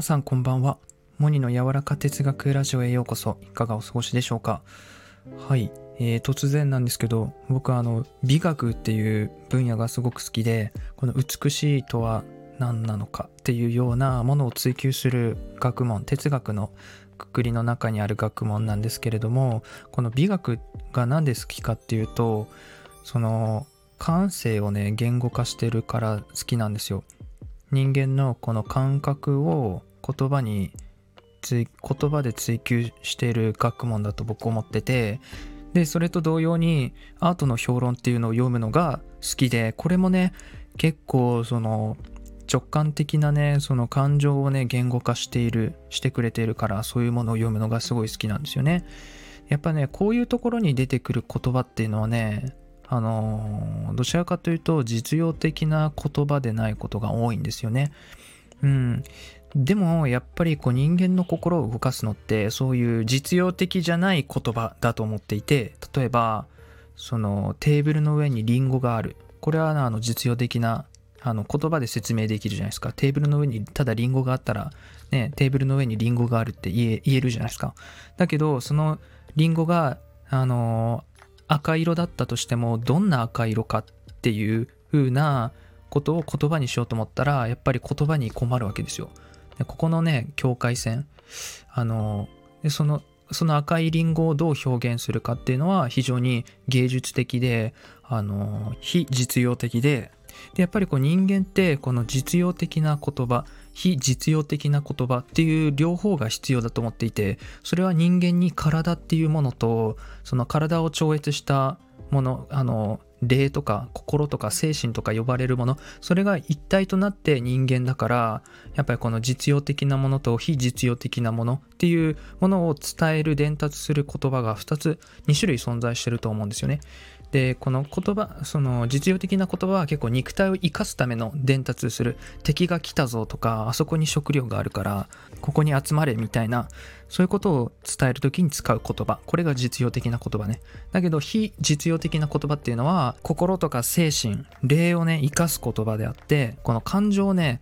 皆さんこんばんは。モニの柔らか哲学ラジオへようこそ。いかがお過ごしでしょうか？はい、えー、突然なんですけど、僕はあの、美学っていう分野がすごく好きで、この美しいとは何なのかっていうようなものを追求する学問、哲学のくくりの中にある学問なんですけれども、この美学が何で好きかっていうと、その、感性をね、言語化してるから好きなんですよ。人間のこの感覚を言葉に言葉で追求している学問だと僕思っててでそれと同様にアートの評論っていうのを読むのが好きでこれもね結構その直感的なねその感情をね言語化しているしてくれているからそういうものを読むのがすごい好きなんですよねやっぱねこういうところに出てくる言葉っていうのはねあのどちらかというと実用的な言葉でないことが多いんですよね。うん。でもやっぱりこう人間の心を動かすのってそういう実用的じゃない言葉だと思っていて例えばそのテーブルの上にリンゴがある。これはあの実用的なあの言葉で説明できるじゃないですか。テーブルの上にただリンゴがあったらねテーブルの上にリンゴがあるって言えるじゃないですか。だけどそのリンゴがあの赤色だったとしてもどんな赤色かっていう風なことを言葉にしようと思ったらやっぱり言葉に困るわけですよ。でここのね境界線。あのでそのその赤いリンゴをどう表現するかっていうのは非常に芸術的であの非実用的で。でやっぱりこう人間ってこの実用的な言葉非実用的な言葉っていう両方が必要だと思っていてそれは人間に体っていうものとその体を超越したものあの霊とか心とか精神とか呼ばれるものそれが一体となって人間だからやっぱりこの実用的なものと非実用的なものっていうものを伝える伝達する言葉が2つ2種類存在してると思うんですよね。でこの言葉その実用的な言葉は結構肉体を生かすための伝達する敵が来たぞとかあそこに食料があるからここに集まれみたいなそういうことを伝える時に使う言葉。これが実用的な言葉ね。だけど非実用的な言葉っていうのは心とか精神霊をね生かす言葉であってこの感情をね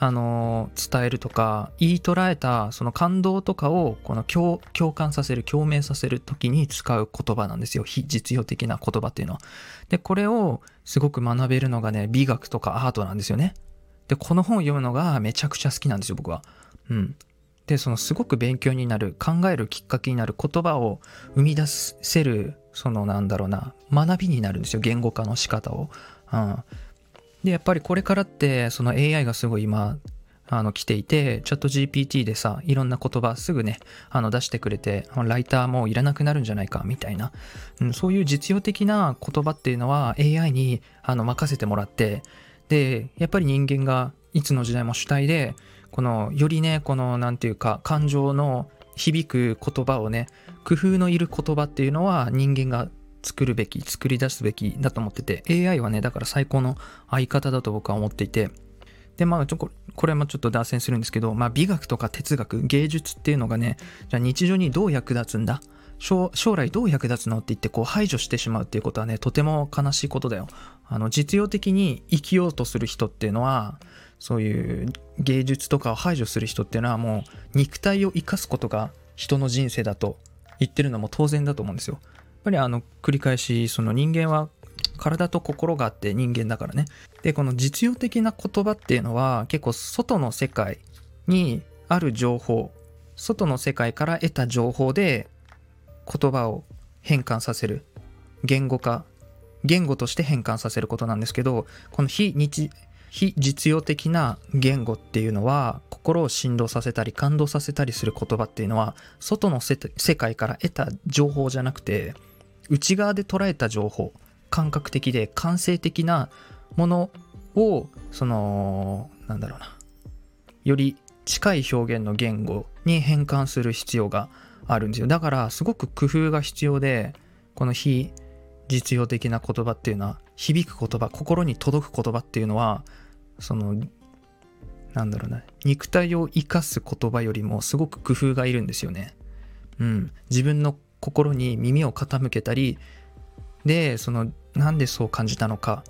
あの伝えるとか言い捉えたその感動とかをこの共感させる共鳴させる時に使う言葉なんですよ。非実用的な言葉っていうのは。でこれをすごく学べるのがね美学とかアートなんですよね。でこの本を読むのがめちゃくちゃ好きなんですよ僕は。うん。でそのすごく勉強になる考えるきっかけになる言葉を生み出せるそのなんだろうな学びになるんですよ。言語化の仕方を、うん、で、やっぱりこれからって、その AI がすごい今、あの来ていて、チャット GPT でさ、いろんな言葉すぐね、あの出してくれて、ライターもいらなくなるんじゃないか、みたいな、うん、そういう実用的な言葉っていうのは AI にあの任せてもらって、で、やっぱり人間がいつの時代も主体で、この、よりね、この、なんていうか、感情の響く言葉をね、工夫のいる言葉っていうのは人間が作るべき、作り出すべきだと思ってて、AI はね、だから最高の相方だと僕は思っていて、で、まあ、ちょここれもちょっと脱線するんですけど、まあ、美学とか哲学、芸術っていうのがね、じゃあ日常にどう役立つんだ？将来どう役立つのって言ってこう排除してしまうっていうことはね、とても悲しいことだよ。あの、実用的に生きようとする人っていうのは、そういう芸術とかを排除する人っていうのはもう肉体を生かすことが人の人生だと言ってるのも当然だと思うんですよ。ぱりあの繰り返しその人間は体と心があって人間だからね。でこの実用的な言葉っていうのは結構外の世界にある情報外の世界から得た情報で言葉を変換させる。言語化言語として変換させることなんですけどこの非日非実用的な言語っていうのは心を振動させたり感動させたりする言葉っていうのは外の世界から得た情報じゃなくて内側で捉えた情報感覚的で感性的なものをそのなんだろうなより近い表現の言語に変換する必要があるんですよ。だからすごく工夫が必要でこの非実用的な言葉っていうのは響く言葉心に届く言葉っていうのはそのなんだろうな肉体を生かす言葉よりもすごく工夫がいるんですよね。うん。自分の心に耳を傾けたりでそのなんでそう感じたのか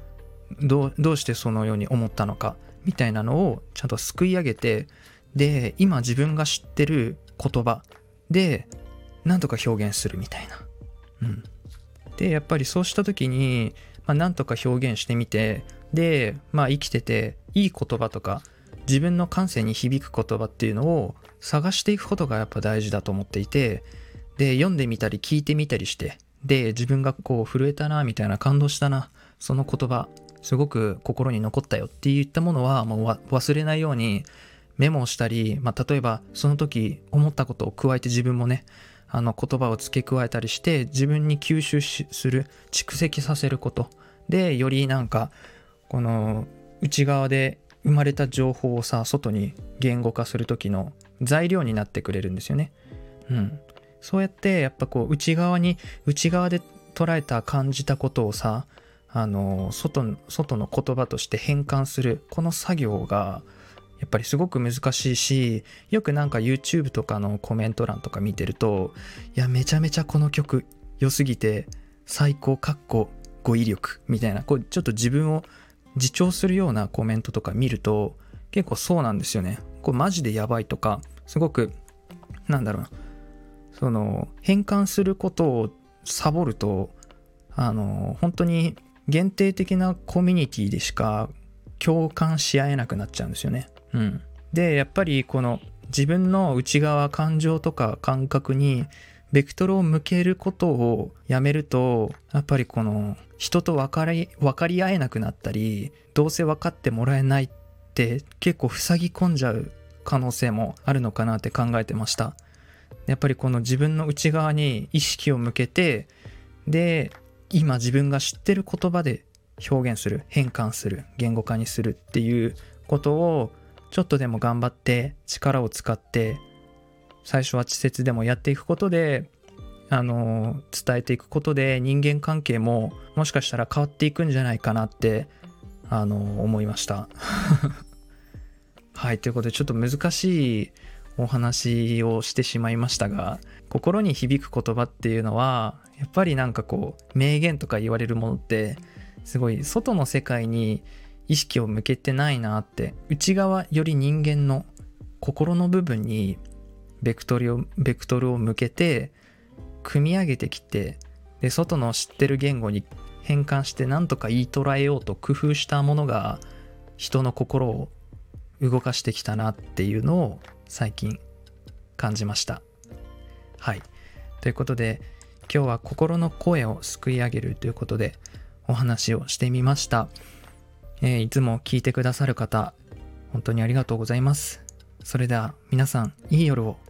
どうしてそのように思ったのかみたいなのをちゃんとすくい上げてで今自分が知ってる言葉でなんとか表現するみたいな。うん、でやっぱりそうした時に、まあ、なんとか表現してみてで、まあ、生きてていい言葉とか自分の感性に響く言葉っていうのを探していくことがやっぱ大事だと思っていてで読んでみたり聞いてみたりしてで自分がこう震えたなみたいな感動したなその言葉すごく心に残ったよって言ったものはもう忘れないようにメモをしたり、まあ、例えばその時思ったことを加えて自分もねあの言葉を付け加えたりして自分に吸収する蓄積させることでよりなんかこの内側で生まれた情報をさ外に言語化する時の材料になってくれるんですよね。うん、そうやってやっぱこう内側に内側で捉えた感じたことをさあの外外の言葉として変換するこの作業がやっぱりすごく難しいしよくなんか YouTube とかのコメント欄とか見てるといやめちゃめちゃこの曲良すぎて最高かっこ語彙力みたいなこうちょっと自分を自重するようなコメントとか見ると結構そうなんですよね。これマジでやばいとかすごくなんだろうなその変換することをサボるとあの本当に限定的なコミュニティでしか共感し合えなくなっちゃうんですよね。うん、でやっぱりこの自分の内側感情とか感覚にベクトルを向けることをやめるとやっぱりこの人と分かり分かり合えなくなったりどうせ分かってもらえないって結構塞ぎ込んじゃう可能性もあるのかなって考えてましたやっぱりこの自分の内側に意識を向けてで今自分が知ってる言葉で表現する変換する言語化にするっていうことをちょっとでも頑張って力を使って最初は稚拙でもやっていくことであの伝えていくことで人間関係ももしかしたら変わっていくんじゃないかなってあの思いました。はいということでちょっと難しいお話をしてしまいましたが心に響く言葉っていうのはやっぱりなんかこう名言とか言われるものってすごい外の世界に意識を向けてないなって内側より人間の心の部分にベクトルをベクトルを向けて組み上げてきてで外の知ってる言語に変換して何とか言い捉えようと工夫したものが人の心を動かしてきたなっていうのを最近感じました。はい。ということで今日は心の声をすくい上げるということでお話をしてみました、えー、いつも聞いてくださる方本当にありがとうございます。それでは皆さんいい夜を。